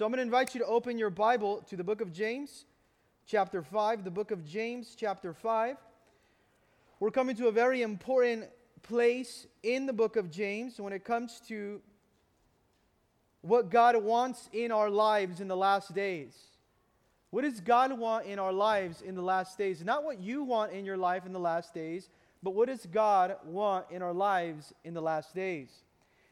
So I'm going to invite you to open your Bible to the book of James, chapter 5. The book of James, chapter 5. We're coming to a very important place in the book of James when it comes to what God wants in our lives in the last days. What does God want in our lives in the last days? Not what you want in your life in the last days, but what does God want in our lives in the last days?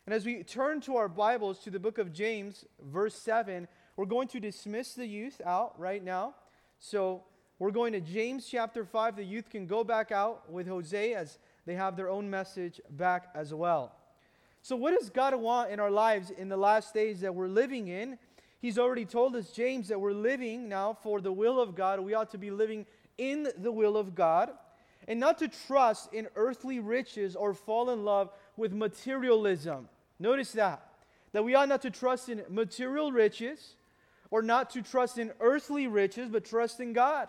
And as we turn to our Bibles to the book of James, verse 7, we're going to dismiss the youth out right now. So we're going to James chapter 5. The youth can go back out with Jose as they have their own message back as well. So, what does God want in our lives in the last days that we're living in? He's already told us, James, that we're living now for the will of God. We ought to be living in the will of God and not to trust in earthly riches or fall in love with materialism. Notice that. That we ought not to trust in material riches or not to trust in earthly riches, but trust in God.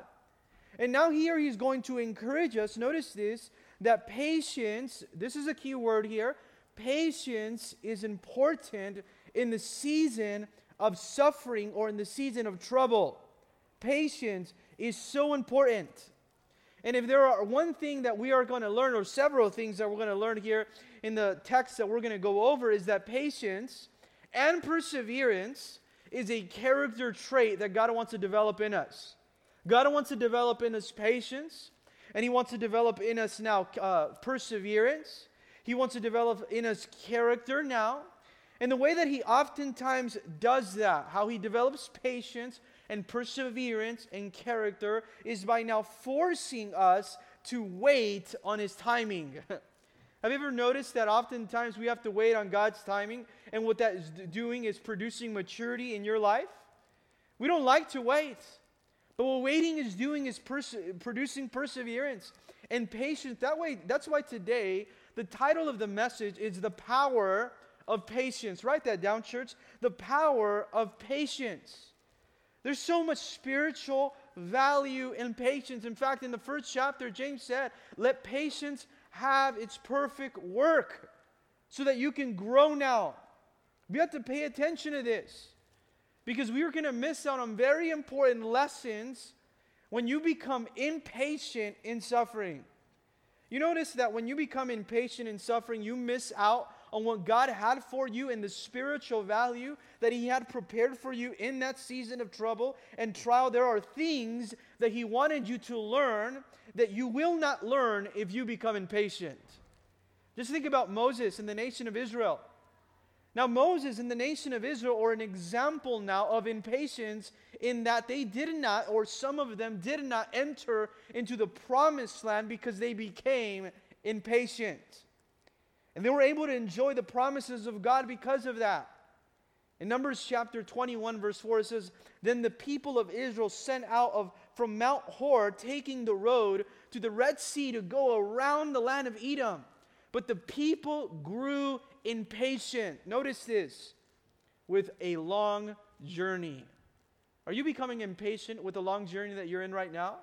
And now, here he's going to encourage us. Notice this that patience, this is a key word here, patience is important in the season of suffering or in the season of trouble. Patience is so important. And if there are one thing that we are going to learn, or several things that we're going to learn here in the text that we're going to go over, is that patience and perseverance is a character trait that God wants to develop in us. God wants to develop in us patience, and He wants to develop in us now uh, perseverance. He wants to develop in us character now. And the way that he oftentimes does that, how he develops patience and perseverance and character, is by now forcing us to wait on his timing. have you ever noticed that oftentimes we have to wait on God's timing, and what that is doing is producing maturity in your life? We don't like to wait. But what waiting is doing is pers- producing perseverance and patience. That way, that's why today the title of the message is The Power of Patience. Write that down, church. The Power of Patience. There's so much spiritual value in patience. In fact, in the first chapter, James said, Let patience have its perfect work so that you can grow now. We have to pay attention to this because we are going to miss out on very important lessons when you become impatient in suffering. You notice that when you become impatient in suffering, you miss out on what God had for you and the spiritual value that He had prepared for you in that season of trouble and trial. There are things that He wanted you to learn that you will not learn if you become impatient. Just think about Moses and the nation of Israel. Now, Moses and the nation of Israel are an example now of impatience in that they did not, or some of them did not enter into the promised land because they became impatient. And they were able to enjoy the promises of God because of that. In Numbers chapter 21, verse 4, it says, Then the people of Israel sent out of from Mount Hor, taking the road to the Red Sea to go around the land of Edom. But the people grew impatient. Notice this with a long journey. Are you becoming impatient with the long journey that you're in right now?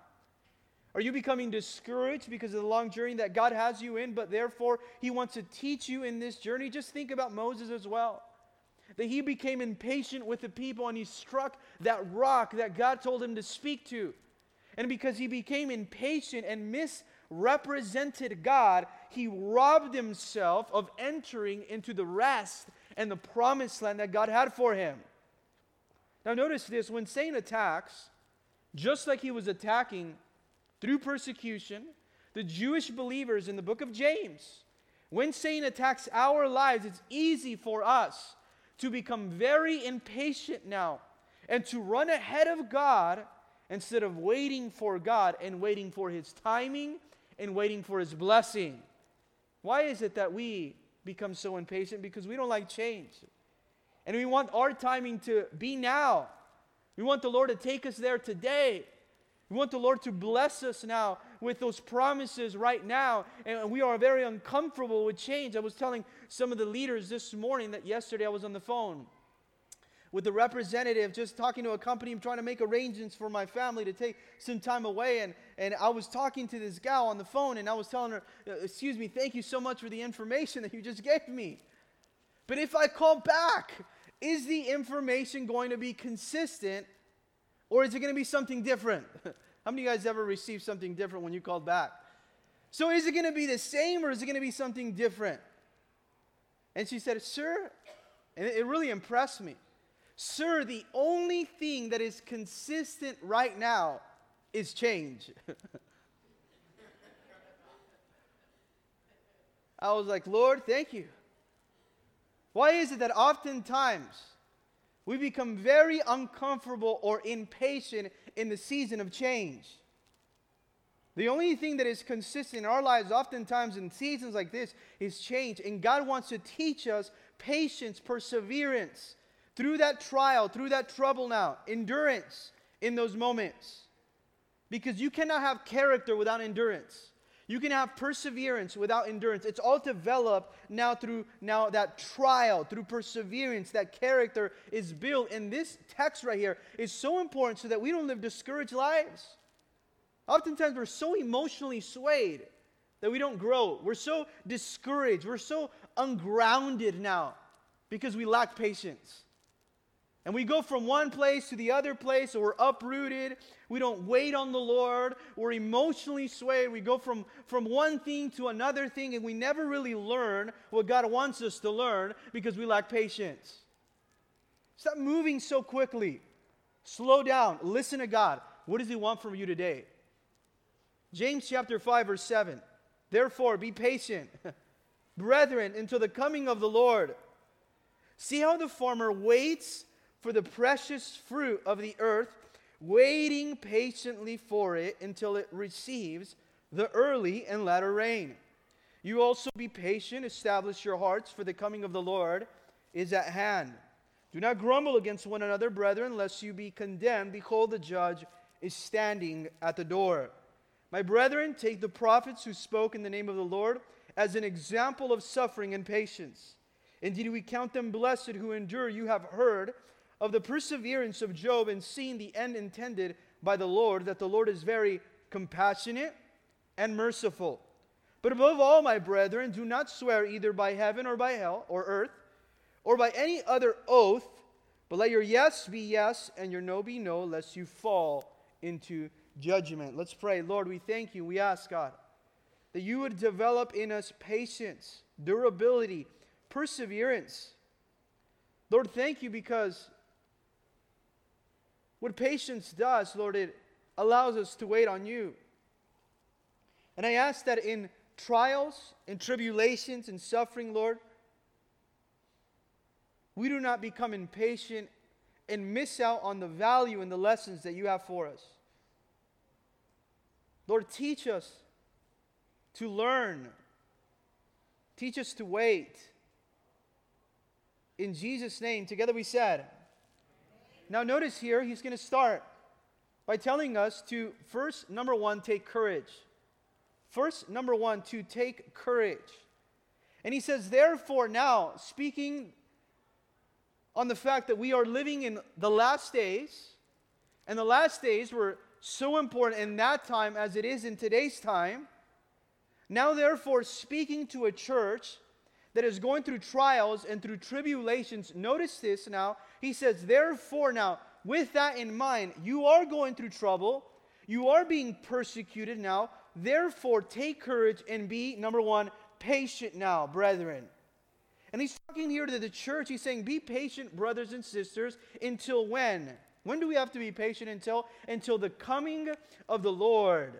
Are you becoming discouraged because of the long journey that God has you in, but therefore He wants to teach you in this journey? Just think about Moses as well. That he became impatient with the people and he struck that rock that God told him to speak to. And because he became impatient and misrepresented God, he robbed himself of entering into the rest and the promised land that God had for him. Now, notice this when Satan attacks, just like he was attacking through persecution the Jewish believers in the book of James, when Satan attacks our lives, it's easy for us to become very impatient now and to run ahead of God instead of waiting for God and waiting for his timing and waiting for his blessing. Why is it that we become so impatient? Because we don't like change. And we want our timing to be now. We want the Lord to take us there today. We want the Lord to bless us now with those promises right now. And we are very uncomfortable with change. I was telling some of the leaders this morning that yesterday I was on the phone with the representative just talking to a company I'm trying to make arrangements for my family to take some time away and, and I was talking to this gal on the phone and I was telling her uh, excuse me thank you so much for the information that you just gave me but if I call back is the information going to be consistent or is it going to be something different? How many of you guys ever received something different when you called back? So is it going to be the same or is it going to be something different? And she said, Sir, and it really impressed me. Sir, the only thing that is consistent right now is change. I was like, Lord, thank you. Why is it that oftentimes we become very uncomfortable or impatient in the season of change? The only thing that is consistent in our lives, oftentimes in seasons like this, is change. And God wants to teach us patience, perseverance through that trial, through that trouble now, endurance in those moments. Because you cannot have character without endurance. You can have perseverance without endurance. It's all developed now through now that trial, through perseverance, that character is built. And this text right here is so important so that we don't live discouraged lives. Oftentimes we're so emotionally swayed that we don't grow. We're so discouraged. We're so ungrounded now because we lack patience. And we go from one place to the other place, or we're uprooted. We don't wait on the Lord. We're emotionally swayed. We go from, from one thing to another thing, and we never really learn what God wants us to learn because we lack patience. Stop moving so quickly. Slow down. Listen to God. What does He want from you today? James chapter 5, verse 7. Therefore, be patient, brethren, until the coming of the Lord. See how the farmer waits for the precious fruit of the earth, waiting patiently for it until it receives the early and latter rain. You also be patient, establish your hearts, for the coming of the Lord is at hand. Do not grumble against one another, brethren, lest you be condemned. Behold, the judge is standing at the door. My brethren, take the prophets who spoke in the name of the Lord as an example of suffering and patience. Indeed, we count them blessed who endure. You have heard of the perseverance of Job and seeing the end intended by the Lord, that the Lord is very compassionate and merciful. But above all, my brethren, do not swear either by heaven or by hell or earth or by any other oath, but let your yes be yes and your no be no, lest you fall into judgment. Let's pray. Lord, we thank you. We ask, God, that you would develop in us patience, durability, perseverance. Lord, thank you because what patience does, Lord, it allows us to wait on you. And I ask that in trials, in tribulations, in suffering, Lord, we do not become impatient and miss out on the value and the lessons that you have for us. Lord, teach us to learn, teach us to wait. In Jesus' name, together we said, now, notice here, he's going to start by telling us to first, number one, take courage. First, number one, to take courage. And he says, therefore, now, speaking on the fact that we are living in the last days, and the last days were so important in that time as it is in today's time. Now, therefore, speaking to a church that is going through trials and through tribulations, notice this now. He says, Therefore, now, with that in mind, you are going through trouble, you are being persecuted now. Therefore, take courage and be, number one, patient now, brethren. And he's talking here to the church. He's saying, Be patient, brothers and sisters, until when? When do we have to be patient until? Until the coming of the Lord.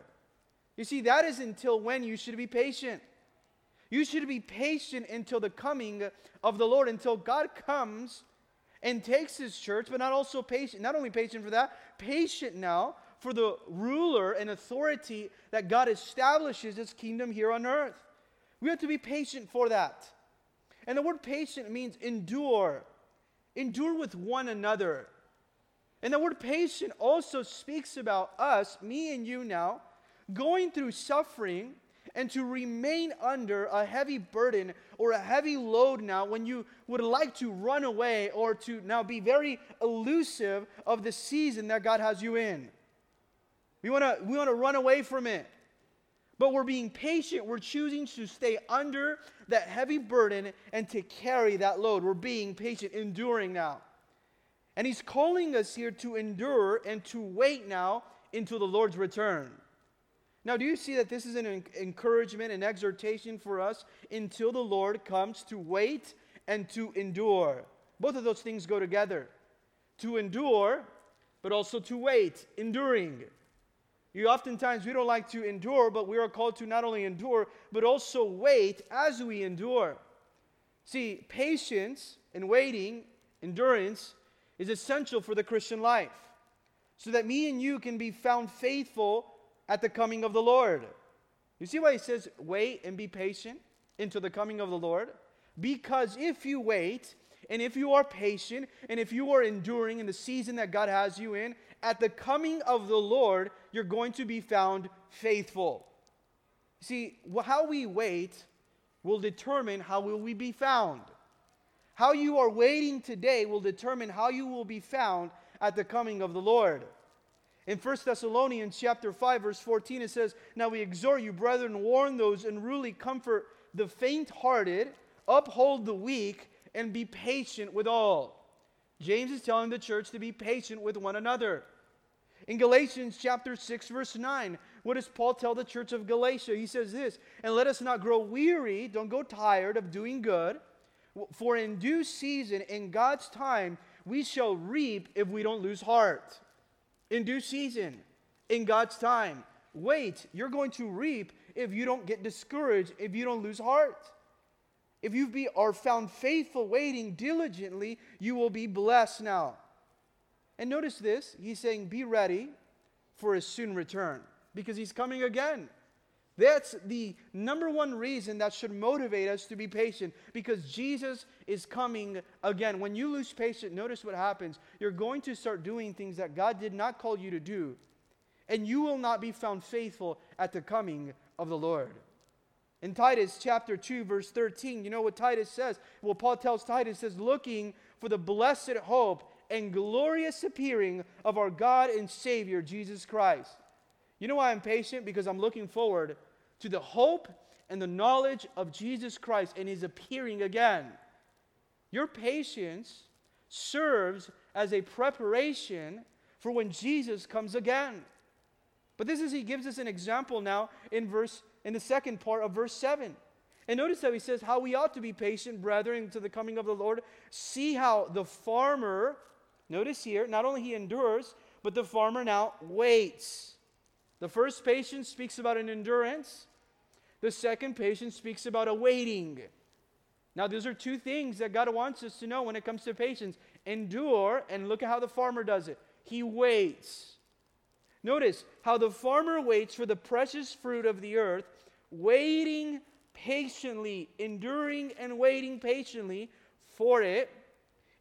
You see, that is until when you should be patient. You should be patient until the coming of the Lord, until God comes and takes his church, but not also patient, not only patient for that, patient now for the ruler and authority that God establishes his kingdom here on earth. We have to be patient for that. And the word patient means endure, endure with one another. And the word patient also speaks about us, me and you now, going through suffering and to remain under a heavy burden or a heavy load now when you would like to run away or to now be very elusive of the season that God has you in. We want to we want to run away from it. But we're being patient. We're choosing to stay under that heavy burden and to carry that load. We're being patient, enduring now. And he's calling us here to endure and to wait now until the Lord's return. Now, do you see that this is an encouragement, and exhortation for us until the Lord comes to wait and to endure? Both of those things go together. To endure, but also to wait, enduring. You oftentimes we don't like to endure, but we are called to not only endure, but also wait as we endure. See, patience and waiting, endurance, is essential for the Christian life. So that me and you can be found faithful at the coming of the Lord. You see why he says, wait and be patient until the coming of the Lord? Because if you wait, and if you are patient, and if you are enduring in the season that God has you in, at the coming of the Lord, you're going to be found faithful. See, how we wait will determine how will we be found. How you are waiting today will determine how you will be found at the coming of the Lord. In 1 Thessalonians chapter 5 verse 14 it says, "Now we exhort you brethren warn those and really comfort the faint-hearted, uphold the weak and be patient with all." James is telling the church to be patient with one another. In Galatians chapter 6 verse 9, what does Paul tell the church of Galatia? He says this, "And let us not grow weary, don't go tired of doing good, for in due season in God's time we shall reap if we don't lose heart." In due season, in God's time. Wait, you're going to reap if you don't get discouraged, if you don't lose heart. If you be, are found faithful, waiting diligently, you will be blessed now. And notice this He's saying, Be ready for his soon return because he's coming again. That's the number one reason that should motivate us to be patient because Jesus is coming again. When you lose patience, notice what happens. You're going to start doing things that God did not call you to do, and you will not be found faithful at the coming of the Lord. In Titus chapter 2, verse 13, you know what Titus says? Well, Paul tells Titus, says, looking for the blessed hope and glorious appearing of our God and Savior, Jesus Christ. You know why I'm patient? Because I'm looking forward to the hope and the knowledge of Jesus Christ and his appearing again. Your patience serves as a preparation for when Jesus comes again. But this is he gives us an example now in verse in the second part of verse 7. And notice how he says how we ought to be patient, brethren, to the coming of the Lord. See how the farmer, notice here, not only he endures, but the farmer now waits. The first patient speaks about an endurance. The second patient speaks about a waiting. Now, these are two things that God wants us to know when it comes to patience endure, and look at how the farmer does it. He waits. Notice how the farmer waits for the precious fruit of the earth, waiting patiently, enduring and waiting patiently for it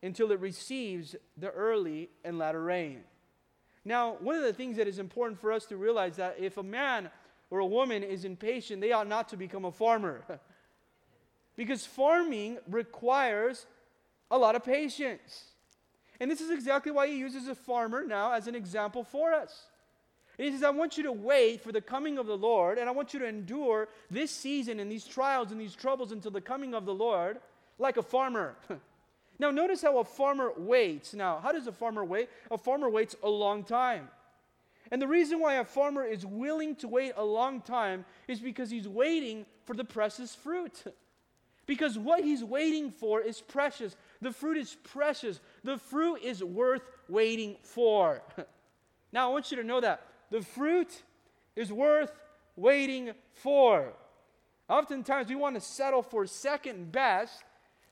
until it receives the early and latter rain. Now, one of the things that is important for us to realize that if a man or a woman is impatient, they ought not to become a farmer. because farming requires a lot of patience. And this is exactly why he uses a farmer now as an example for us. And he says, I want you to wait for the coming of the Lord, and I want you to endure this season and these trials and these troubles until the coming of the Lord like a farmer. Now, notice how a farmer waits. Now, how does a farmer wait? A farmer waits a long time. And the reason why a farmer is willing to wait a long time is because he's waiting for the precious fruit. Because what he's waiting for is precious. The fruit is precious. The fruit is worth waiting for. now, I want you to know that. The fruit is worth waiting for. Oftentimes, we want to settle for second best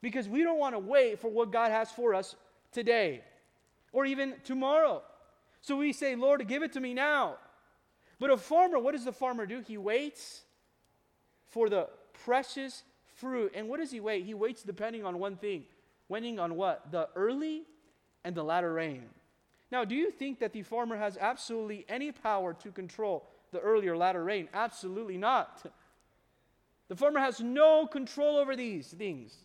because we don't want to wait for what God has for us today or even tomorrow. So we say, Lord, give it to me now. But a farmer, what does the farmer do? He waits for the precious fruit. And what does he wait? He waits depending on one thing. Waiting on what? The early and the latter rain. Now, do you think that the farmer has absolutely any power to control the early or latter rain? Absolutely not. The farmer has no control over these things.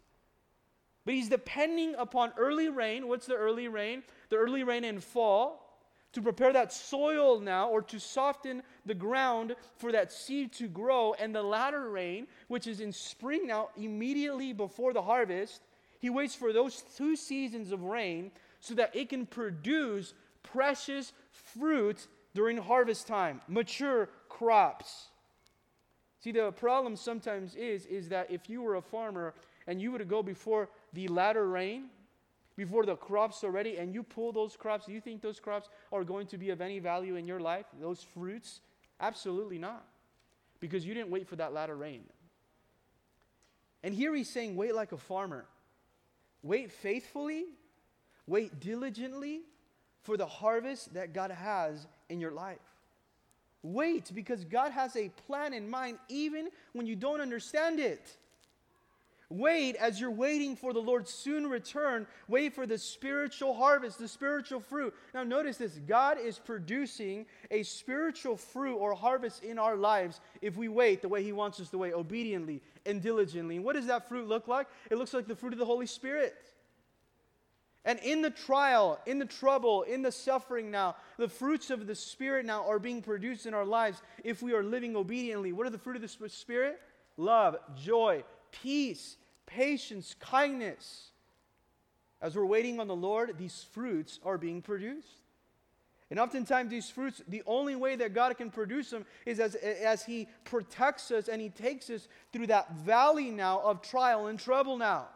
But he's depending upon early rain. What's the early rain? The early rain in fall to prepare that soil now or to soften the ground for that seed to grow. And the latter rain, which is in spring now, immediately before the harvest, he waits for those two seasons of rain so that it can produce precious fruit during harvest time, mature crops. See, the problem sometimes is, is that if you were a farmer and you were to go before the latter rain, before the crops are ready, and you pull those crops, do you think those crops are going to be of any value in your life? Those fruits? Absolutely not. Because you didn't wait for that latter rain. And here he's saying, wait like a farmer. Wait faithfully, wait diligently for the harvest that God has in your life. Wait because God has a plan in mind even when you don't understand it. Wait as you're waiting for the Lord's soon return. Wait for the spiritual harvest, the spiritual fruit. Now, notice this God is producing a spiritual fruit or harvest in our lives if we wait the way He wants us to wait, obediently and diligently. And what does that fruit look like? It looks like the fruit of the Holy Spirit. And in the trial, in the trouble, in the suffering now, the fruits of the Spirit now are being produced in our lives if we are living obediently. What are the fruit of the Spirit? Love, joy, peace, patience, kindness. As we're waiting on the Lord, these fruits are being produced. And oftentimes, these fruits, the only way that God can produce them is as, as He protects us and He takes us through that valley now of trial and trouble now.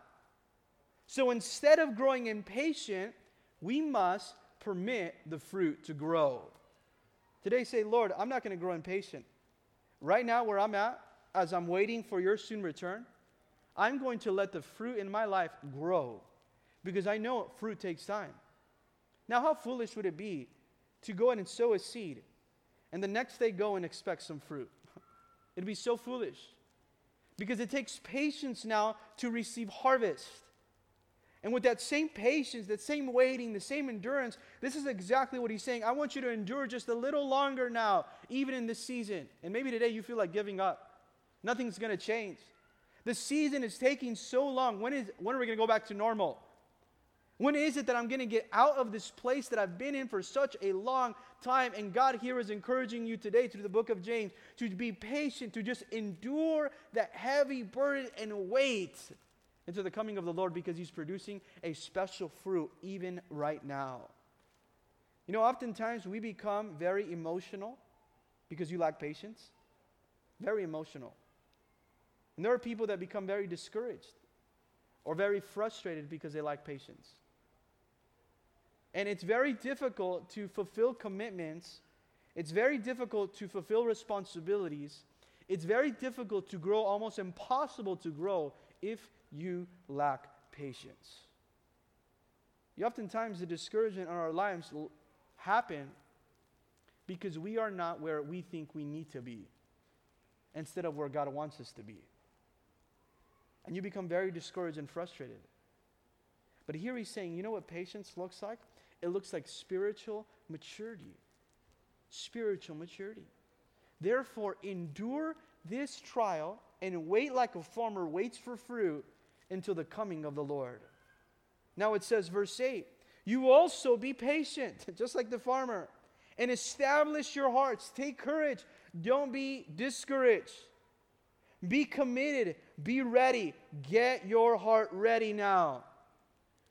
So instead of growing impatient, we must permit the fruit to grow. Today, say, Lord, I'm not going to grow impatient. Right now, where I'm at, as I'm waiting for your soon return, I'm going to let the fruit in my life grow because I know fruit takes time. Now, how foolish would it be to go in and sow a seed and the next day go and expect some fruit? It'd be so foolish because it takes patience now to receive harvest. And with that same patience, that same waiting, the same endurance, this is exactly what he's saying. I want you to endure just a little longer now, even in this season. And maybe today you feel like giving up. Nothing's going to change. The season is taking so long. When, is, when are we going to go back to normal? When is it that I'm going to get out of this place that I've been in for such a long time? And God here is encouraging you today through the book of James to be patient, to just endure that heavy burden and wait until the coming of the Lord because He's producing a special fruit even right now. You know, oftentimes we become very emotional because you lack patience. Very emotional. And there are people that become very discouraged or very frustrated because they lack patience. And it's very difficult to fulfill commitments. It's very difficult to fulfill responsibilities. It's very difficult to grow, almost impossible to grow if you lack patience. You oftentimes the discouragement in our lives will happen because we are not where we think we need to be instead of where God wants us to be. And you become very discouraged and frustrated. But here he's saying, you know what patience looks like? It looks like spiritual maturity. Spiritual maturity. Therefore, endure this trial and wait like a farmer waits for fruit until the coming of the Lord. Now it says, verse 8, you also be patient, just like the farmer, and establish your hearts. Take courage. Don't be discouraged. Be committed. Be ready. Get your heart ready now.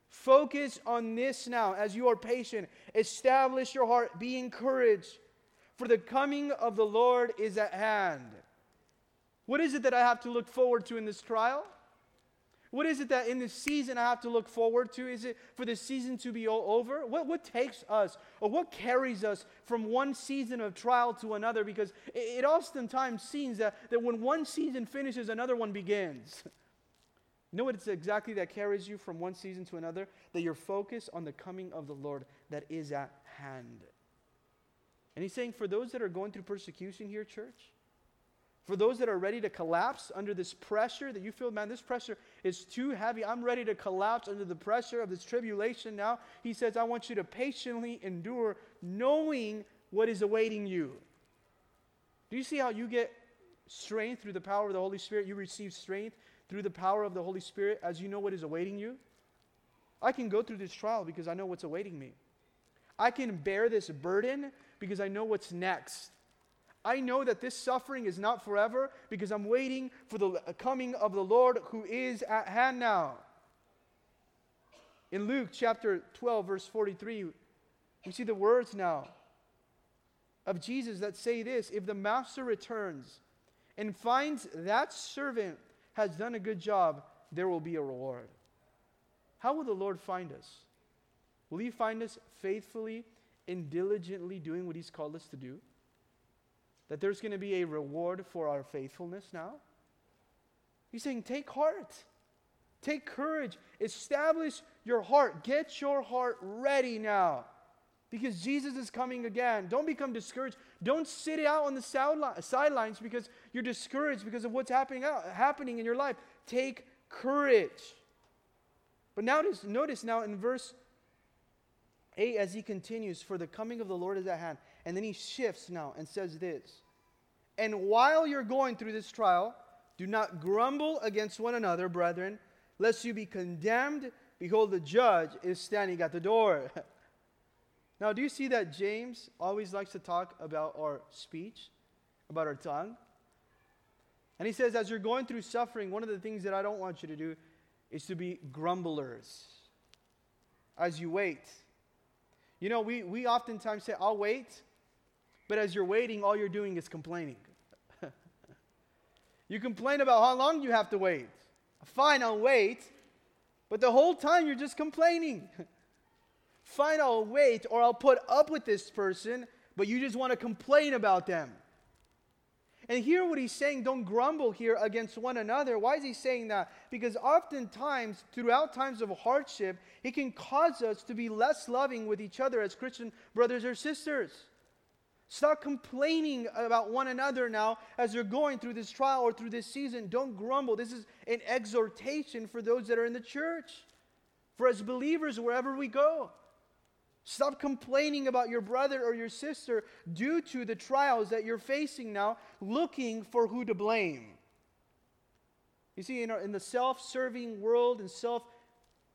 Focus on this now as you are patient. Establish your heart. Be encouraged. For the coming of the Lord is at hand. What is it that I have to look forward to in this trial? What is it that in this season I have to look forward to? Is it for the season to be all over? What, what takes us or what carries us from one season of trial to another? Because it, it oftentimes seems that, that when one season finishes, another one begins. You know what it's exactly that carries you from one season to another? That you're focused on the coming of the Lord that is at hand. And he's saying, for those that are going through persecution here, church, for those that are ready to collapse under this pressure that you feel, man, this pressure is too heavy. I'm ready to collapse under the pressure of this tribulation now. He says, I want you to patiently endure, knowing what is awaiting you. Do you see how you get strength through the power of the Holy Spirit? You receive strength through the power of the Holy Spirit as you know what is awaiting you? I can go through this trial because I know what's awaiting me. I can bear this burden because I know what's next. I know that this suffering is not forever because I'm waiting for the coming of the Lord who is at hand now. In Luke chapter 12, verse 43, we see the words now of Jesus that say this If the master returns and finds that servant has done a good job, there will be a reward. How will the Lord find us? Will He find us faithfully and diligently doing what He's called us to do? That there's going to be a reward for our faithfulness now? He's saying, take heart. Take courage. Establish your heart. Get your heart ready now. Because Jesus is coming again. Don't become discouraged. Don't sit out on the sidelines because you're discouraged because of what's happening, out, happening in your life. Take courage. But notice, notice now in verse 8 as he continues, For the coming of the Lord is at hand. And then he shifts now and says this And while you're going through this trial, do not grumble against one another, brethren, lest you be condemned. Behold, the judge is standing at the door. now, do you see that James always likes to talk about our speech, about our tongue? And he says, as you're going through suffering, one of the things that I don't want you to do is to be grumblers as you wait. You know, we, we oftentimes say, I'll wait, but as you're waiting, all you're doing is complaining. You complain about how long you have to wait. Fine, I'll wait, but the whole time you're just complaining. Fine, I'll wait, or I'll put up with this person, but you just want to complain about them. And hear what he's saying, don't grumble here against one another. Why is he saying that? Because oftentimes, throughout times of hardship, it can cause us to be less loving with each other as Christian brothers or sisters. Stop complaining about one another now as you're going through this trial or through this season. Don't grumble. This is an exhortation for those that are in the church, for as believers, wherever we go. Stop complaining about your brother or your sister due to the trials that you're facing now, looking for who to blame. You see, in, our, in the self serving world and self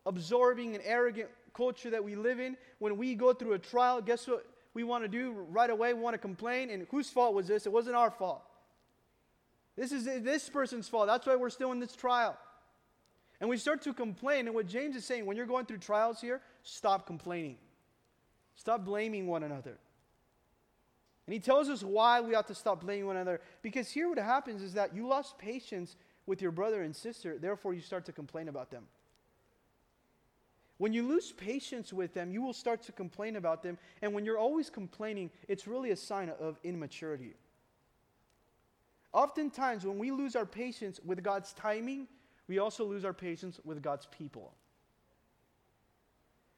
absorbing and arrogant culture that we live in, when we go through a trial, guess what we want to do right away? We want to complain. And whose fault was this? It wasn't our fault. This is this person's fault. That's why we're still in this trial. And we start to complain. And what James is saying, when you're going through trials here, stop complaining. Stop blaming one another. And he tells us why we ought to stop blaming one another. Because here what happens is that you lost patience with your brother and sister, therefore you start to complain about them. When you lose patience with them, you will start to complain about them. And when you're always complaining, it's really a sign of immaturity. Oftentimes, when we lose our patience with God's timing, we also lose our patience with God's people.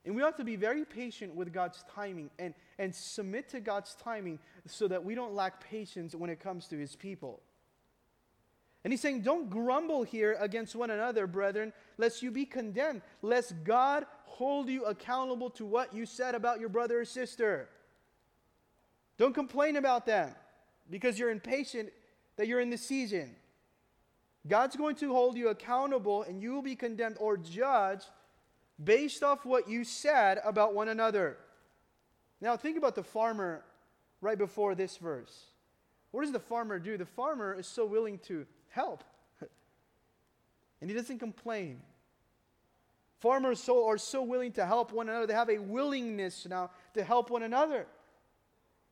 And we have to be very patient with God's timing and, and submit to God's timing so that we don't lack patience when it comes to his people. And he's saying, Don't grumble here against one another, brethren, lest you be condemned, lest God hold you accountable to what you said about your brother or sister. Don't complain about them because you're impatient that you're in the season. God's going to hold you accountable and you will be condemned or judged based off what you said about one another. Now, think about the farmer right before this verse. What does the farmer do? The farmer is so willing to help, and he doesn't complain. Farmers so, are so willing to help one another. They have a willingness now to help one another.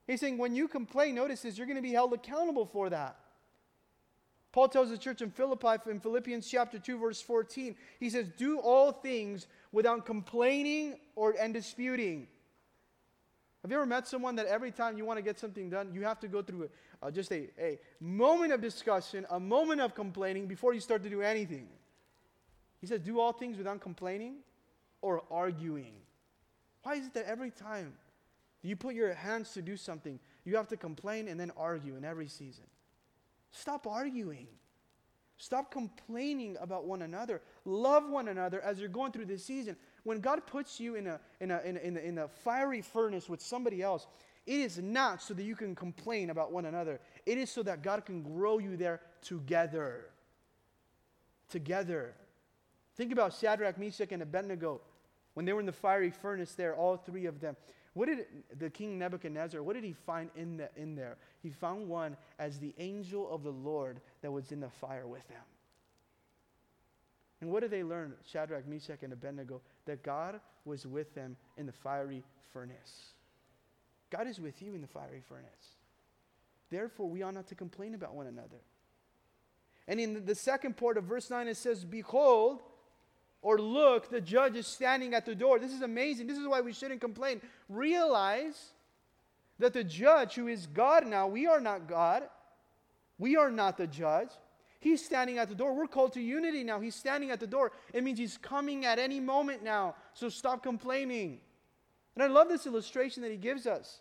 He's saying when you complain, notice this, you're going to be held accountable for that. Paul tells the church in Philippi in Philippians chapter 2 verse 14. He says, "Do all things without complaining or and disputing." Have you ever met someone that every time you want to get something done, you have to go through uh, just a, a moment of discussion, a moment of complaining before you start to do anything? He says, Do all things without complaining or arguing. Why is it that every time you put your hands to do something, you have to complain and then argue in every season? Stop arguing. Stop complaining about one another. Love one another as you're going through this season. When God puts you in a, in a, in a, in a, fiery furnace with somebody else, it is not so that you can complain about one another. It is so that God can grow you there together. Together. Think about Shadrach, Meshach, and Abednego when they were in the fiery furnace there, all three of them. What did the king Nebuchadnezzar, what did he find in, the, in there? He found one as the angel of the Lord that was in the fire with them. And what did they learn, Shadrach, Meshach, and Abednego? That God was with them in the fiery furnace. God is with you in the fiery furnace. Therefore, we ought not to complain about one another. And in the second part of verse 9, it says, Behold, or look, the judge is standing at the door. This is amazing. This is why we shouldn't complain. Realize that the judge, who is God now, we are not God, we are not the judge. He's standing at the door. We're called to unity now. He's standing at the door. It means he's coming at any moment now. So stop complaining. And I love this illustration that he gives us.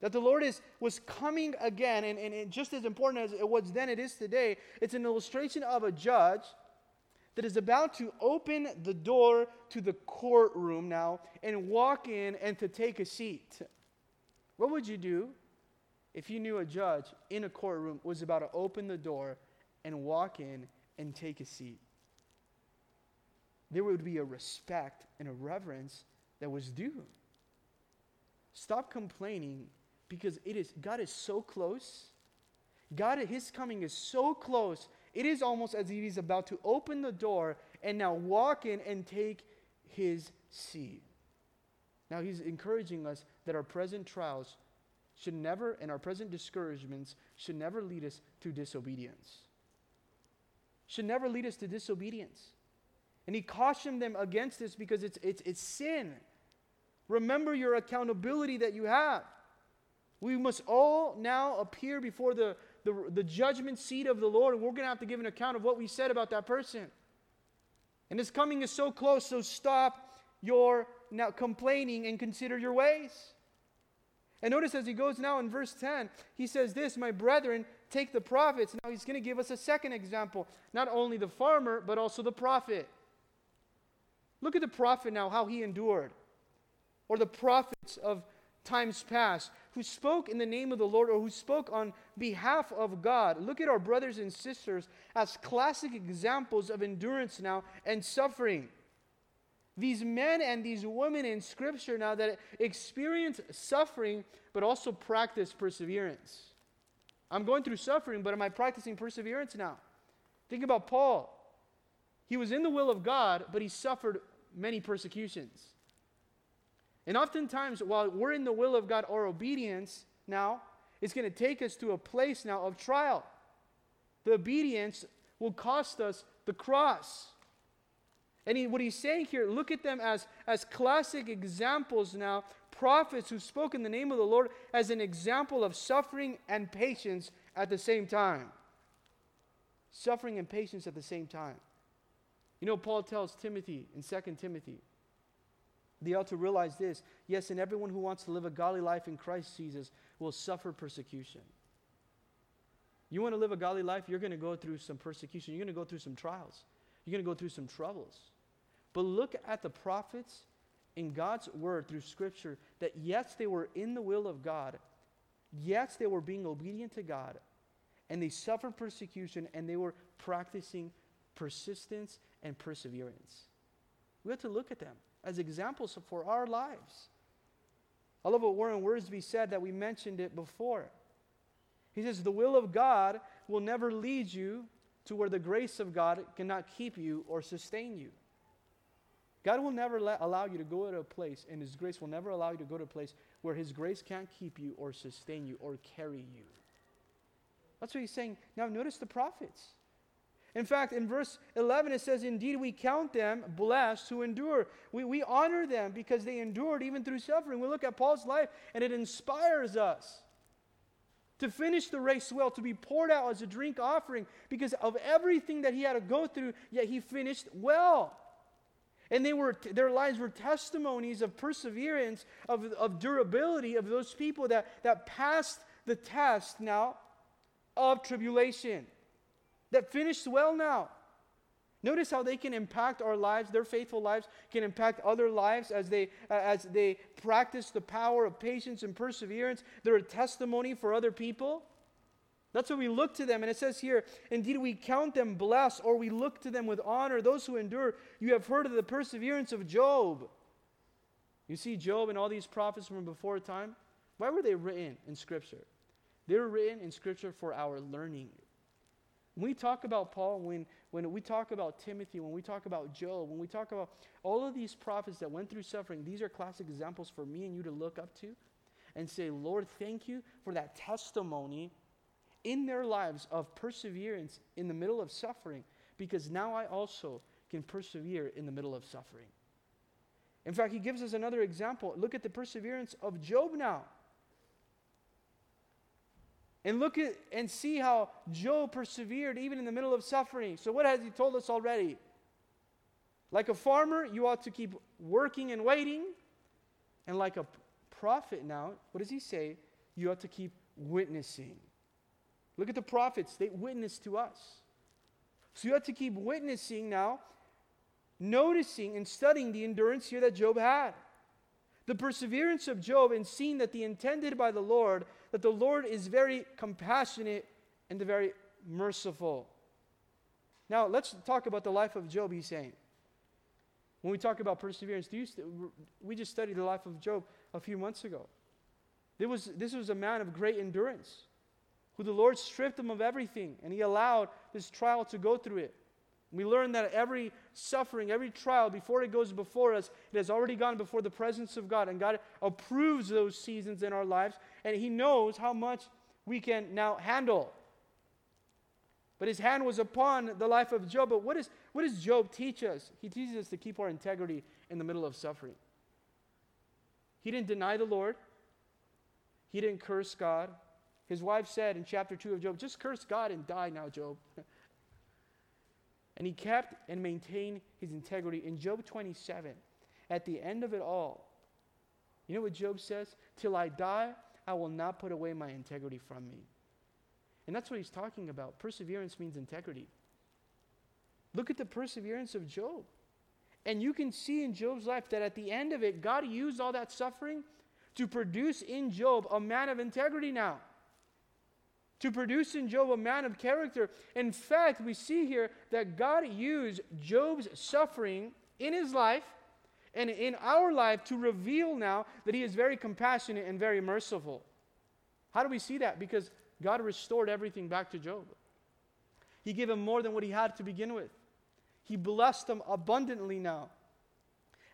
That the Lord is, was coming again, and, and, just as important as it was then, it is today. It's an illustration of a judge that is about to open the door to the courtroom now and walk in and to take a seat. What would you do if you knew a judge in a courtroom was about to open the door and walk in and take a seat? There would be a respect and a reverence that was due. Stop complaining because it is God is so close. God his coming is so close. It is almost as if he's about to open the door and now walk in and take his seat. Now he's encouraging us that our present trials should never and our present discouragements should never lead us to disobedience. Should never lead us to disobedience. And he cautioned them against this because it's, it's, it's sin. Remember your accountability that you have. We must all now appear before the, the, the judgment seat of the Lord, and we're going to have to give an account of what we said about that person. And his coming is so close, so stop your now complaining and consider your ways. And notice as he goes now in verse 10, he says this, My brethren, take the prophets. Now he's going to give us a second example. Not only the farmer, but also the prophet. Look at the prophet now, how he endured. Or the prophets of times past who spoke in the name of the Lord or who spoke on behalf of God. Look at our brothers and sisters as classic examples of endurance now and suffering. These men and these women in Scripture now that experience suffering but also practice perseverance. I'm going through suffering, but am I practicing perseverance now? Think about Paul. He was in the will of God, but he suffered many persecutions. And oftentimes, while we're in the will of God, or obedience now it's going to take us to a place now of trial. The obedience will cost us the cross. And he, what he's saying here, look at them as, as classic examples now, prophets who spoke in the name of the Lord as an example of suffering and patience at the same time. Suffering and patience at the same time. You know, Paul tells Timothy in 2 Timothy, they ought to realize this yes, and everyone who wants to live a godly life in Christ Jesus will suffer persecution. You want to live a godly life, you're going to go through some persecution, you're going to go through some trials, you're going to go through some troubles. But look at the prophets in God's word through Scripture that yes, they were in the will of God, yes, they were being obedient to God, and they suffered persecution and they were practicing persistence and perseverance. We have to look at them as examples for our lives. I love what Warren Wiersbe said that we mentioned it before. He says, The will of God will never lead you to where the grace of God cannot keep you or sustain you. God will never let, allow you to go to a place, and His grace will never allow you to go to a place where His grace can't keep you or sustain you or carry you. That's what He's saying. Now, notice the prophets. In fact, in verse 11, it says, Indeed, we count them blessed who endure. We, we honor them because they endured even through suffering. We look at Paul's life, and it inspires us to finish the race well, to be poured out as a drink offering because of everything that he had to go through, yet he finished well. And they were, their lives were testimonies of perseverance, of, of durability of those people that, that passed the test now of tribulation that finished well now. Notice how they can impact our lives, their faithful lives can impact other lives as they, uh, as they practice the power of patience and perseverance. They're a testimony for other people. That's why we look to them. And it says here, indeed, we count them blessed, or we look to them with honor. Those who endure, you have heard of the perseverance of Job. You see, Job and all these prophets from before time, why were they written in Scripture? They were written in Scripture for our learning. When we talk about Paul, when, when we talk about Timothy, when we talk about Job, when we talk about all of these prophets that went through suffering, these are classic examples for me and you to look up to and say, Lord, thank you for that testimony in their lives of perseverance in the middle of suffering, because now I also can persevere in the middle of suffering. In fact, he gives us another example. Look at the perseverance of Job now. And look at and see how Job persevered even in the middle of suffering. So, what has he told us already? Like a farmer, you ought to keep working and waiting. And like a prophet now, what does he say? You ought to keep witnessing. Look at the prophets, they witness to us. So you have to keep witnessing now, noticing and studying the endurance here that Job had. The perseverance of Job in seeing that the intended by the Lord that the Lord is very compassionate and very merciful. Now, let's talk about the life of Job, he's saying. When we talk about perseverance, do st- we just studied the life of Job a few months ago. There was, this was a man of great endurance who the Lord stripped him of everything and he allowed this trial to go through it. We learn that every suffering, every trial, before it goes before us, it has already gone before the presence of God. And God approves those seasons in our lives, and He knows how much we can now handle. But His hand was upon the life of Job. But what, is, what does Job teach us? He teaches us to keep our integrity in the middle of suffering. He didn't deny the Lord, he didn't curse God. His wife said in chapter 2 of Job, just curse God and die now, Job. And he kept and maintained his integrity. In Job 27, at the end of it all, you know what Job says? Till I die, I will not put away my integrity from me. And that's what he's talking about. Perseverance means integrity. Look at the perseverance of Job. And you can see in Job's life that at the end of it, God used all that suffering to produce in Job a man of integrity now to produce in Job a man of character. In fact, we see here that God used Job's suffering in his life and in our life to reveal now that he is very compassionate and very merciful. How do we see that? Because God restored everything back to Job. He gave him more than what he had to begin with. He blessed him abundantly now.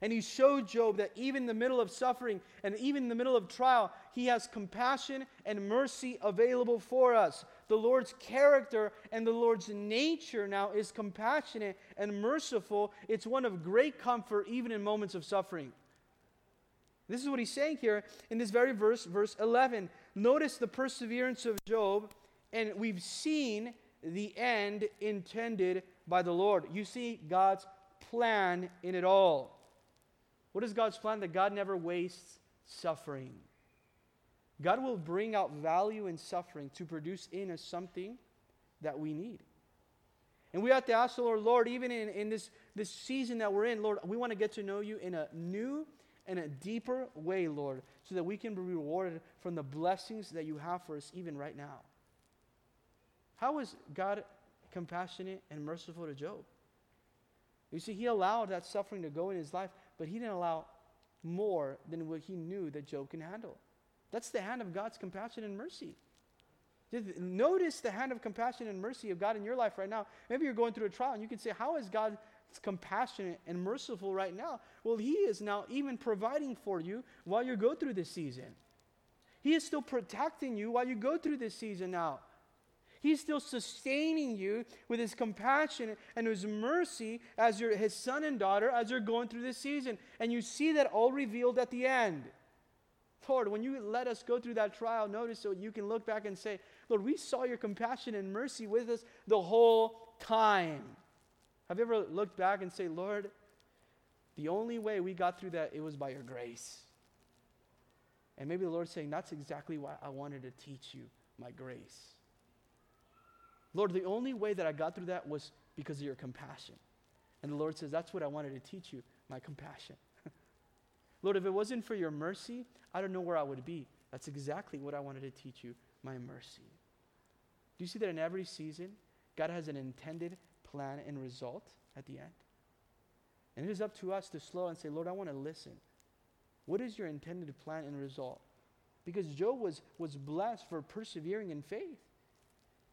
And he showed Job that even in the middle of suffering and even in the middle of trial, he has compassion and mercy available for us. The Lord's character and the Lord's nature now is compassionate and merciful. It's one of great comfort even in moments of suffering. This is what he's saying here in this very verse, verse 11. Notice the perseverance of Job, and we've seen the end intended by the Lord. You see God's plan in it all. What is God's plan? That God never wastes suffering. God will bring out value in suffering to produce in us something that we need. And we have to ask the Lord, Lord, even in, in this, this season that we're in, Lord, we want to get to know you in a new and a deeper way, Lord, so that we can be rewarded from the blessings that you have for us even right now. How was God compassionate and merciful to Job? You see, he allowed that suffering to go in his life but he didn't allow more than what he knew that Job can handle. That's the hand of God's compassion and mercy. Just notice the hand of compassion and mercy of God in your life right now. Maybe you're going through a trial and you can say, How is God compassionate and merciful right now? Well, He is now even providing for you while you go through this season. He is still protecting you while you go through this season now. He's still sustaining you with his compassion and his mercy as your his son and daughter as you're going through this season. And you see that all revealed at the end. Lord, when you let us go through that trial, notice so you can look back and say, Lord, we saw your compassion and mercy with us the whole time. Have you ever looked back and say, Lord, the only way we got through that, it was by your grace. And maybe the Lord's saying, that's exactly why I wanted to teach you my grace. Lord, the only way that I got through that was because of your compassion. And the Lord says, That's what I wanted to teach you, my compassion. Lord, if it wasn't for your mercy, I don't know where I would be. That's exactly what I wanted to teach you, my mercy. Do you see that in every season, God has an intended plan and result at the end? And it is up to us to slow and say, Lord, I want to listen. What is your intended plan and result? Because Job was, was blessed for persevering in faith.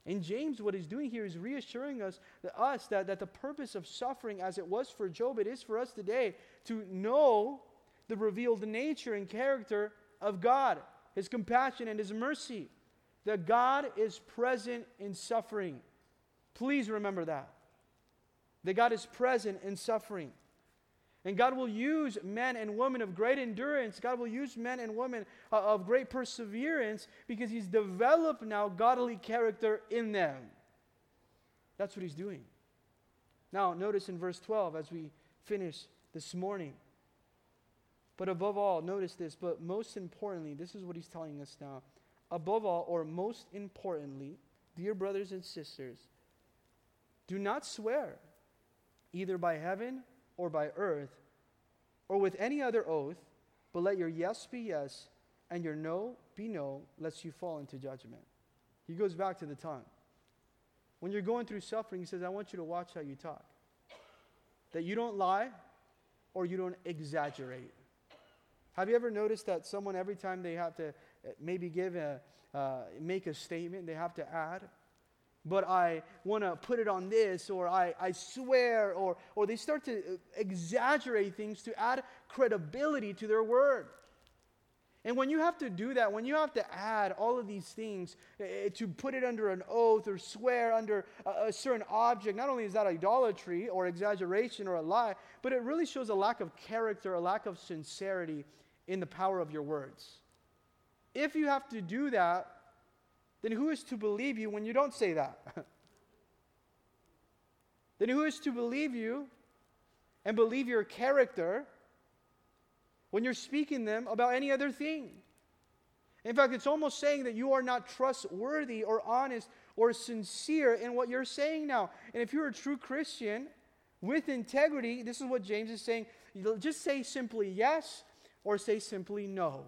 And James, what he's doing here is reassuring us, that us that, that the purpose of suffering, as it was for Job, it is for us today to know the revealed nature and character of God, his compassion and his mercy. That God is present in suffering. Please remember that. That God is present in suffering. And God will use men and women of great endurance. God will use men and women uh, of great perseverance because He's developed now godly character in them. That's what He's doing. Now, notice in verse 12 as we finish this morning. But above all, notice this, but most importantly, this is what He's telling us now. Above all, or most importantly, dear brothers and sisters, do not swear either by heaven or by earth, or with any other oath, but let your yes be yes and your no be no, lest you fall into judgment. He goes back to the tongue. When you're going through suffering, he says, I want you to watch how you talk. That you don't lie or you don't exaggerate. Have you ever noticed that someone, every time they have to uh, maybe give a, uh, make a statement, they have to add but I want to put it on this, or I, I swear, or, or they start to exaggerate things to add credibility to their word. And when you have to do that, when you have to add all of these things uh, to put it under an oath or swear under a, a, certain object, not only is that idolatry or exaggeration or a lie, but it really shows a lack of character, a lack of sincerity in the power of your words. If you have to do that, then who is to believe you when you don't say that? then who is to believe you and believe your character when you're speaking them about any other thing? In fact, it's almost saying that you are not trustworthy or honest or sincere in what you're saying now. And if you're a true Christian with integrity, this is what James is saying. Just say simply yes or say simply no.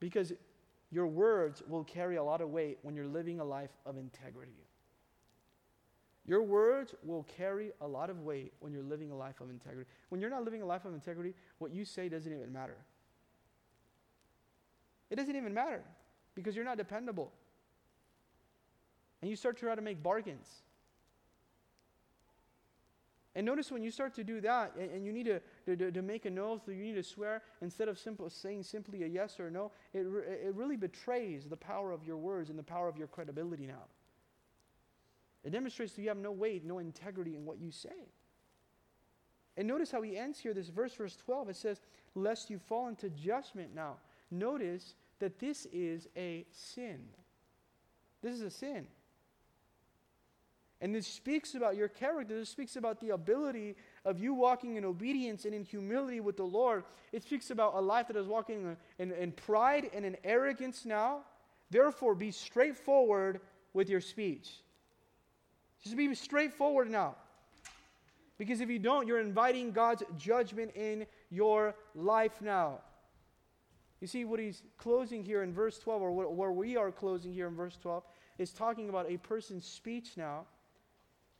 Because your words will carry a lot of weight when you're living a life of integrity. Your words will carry a lot of weight when you're living a life of integrity. When you're not living a life of integrity, what you say doesn't even matter. It doesn't even matter because you're not dependable. And you start to try to make bargains. And notice when you start to do that, and, and you need to, to, to, make an oath, or you need to swear, instead of simple, saying simply a yes or no, it, re, it really betrays the power of your words and the power of your credibility now. It demonstrates that you have no weight, no integrity in what you say. And notice how he ends here, this verse, verse 12. It says, Lest you fall into judgment now. Notice that this is a sin. This is a sin. And this speaks about your character. This speaks about the ability of you walking in obedience and in humility with the Lord. It speaks about a life that is walking in, in, pride and in arrogance now. Therefore, be straightforward with your speech. Just be straightforward now. Because if you don't, you're inviting God's judgment in your life now. You see, what he's closing here in verse 12, or where we are closing here in verse 12, is talking about a person's speech now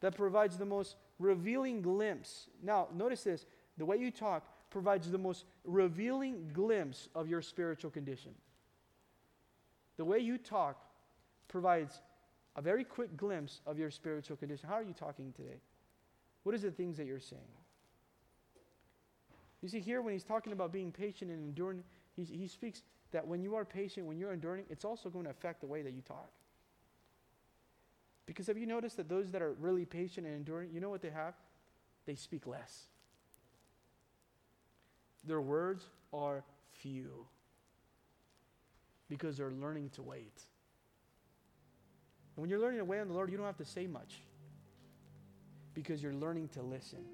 that provides the most revealing glimpse. Now, notice this the way you talk provides the most revealing glimpse of your spiritual condition. The way you talk provides a very quick glimpse of your spiritual condition. How are you talking today? What is the things that you're saying? You see, here when he's talking about being patient and enduring, he, he speaks that when you are patient, when you're enduring, it's also going to affect the way that you talk. Because have you noticed that those that are really patient and enduring, you know what they have? They speak less. Their words are few because they're learning to wait. And when you're learning to wait on the Lord, you don't have to say much because you're learning to listen.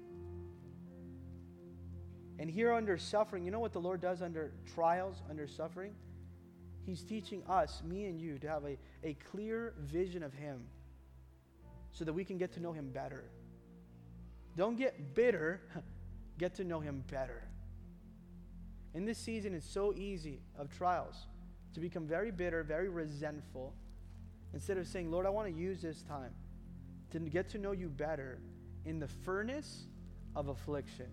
And here under suffering, you know what the Lord does under trials, under suffering? He's teaching us, me and you, to have a, a clear vision of Him so that we can get to know Him better. Don't get bitter, get to know Him better. In this season, it's so easy of trials to become very bitter, very resentful, instead of saying, Lord, I want to use this time to get to know you better in the furnace of affliction.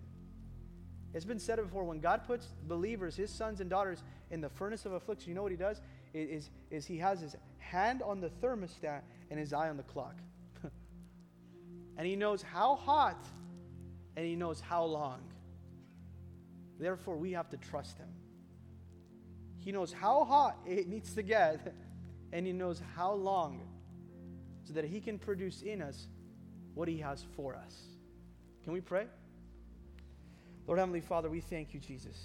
It's been said before when God puts believers, his sons and daughters, in the furnace of affliction, you know what he does? Is, is he has his hand on the thermostat and his eye on the clock. And he knows how hot and he knows how long. Therefore, we have to trust him. He knows how hot it needs to get, and he knows how long so that he can produce in us what he has for us. Can we pray? Lord Heavenly Father, we thank you, Jesus.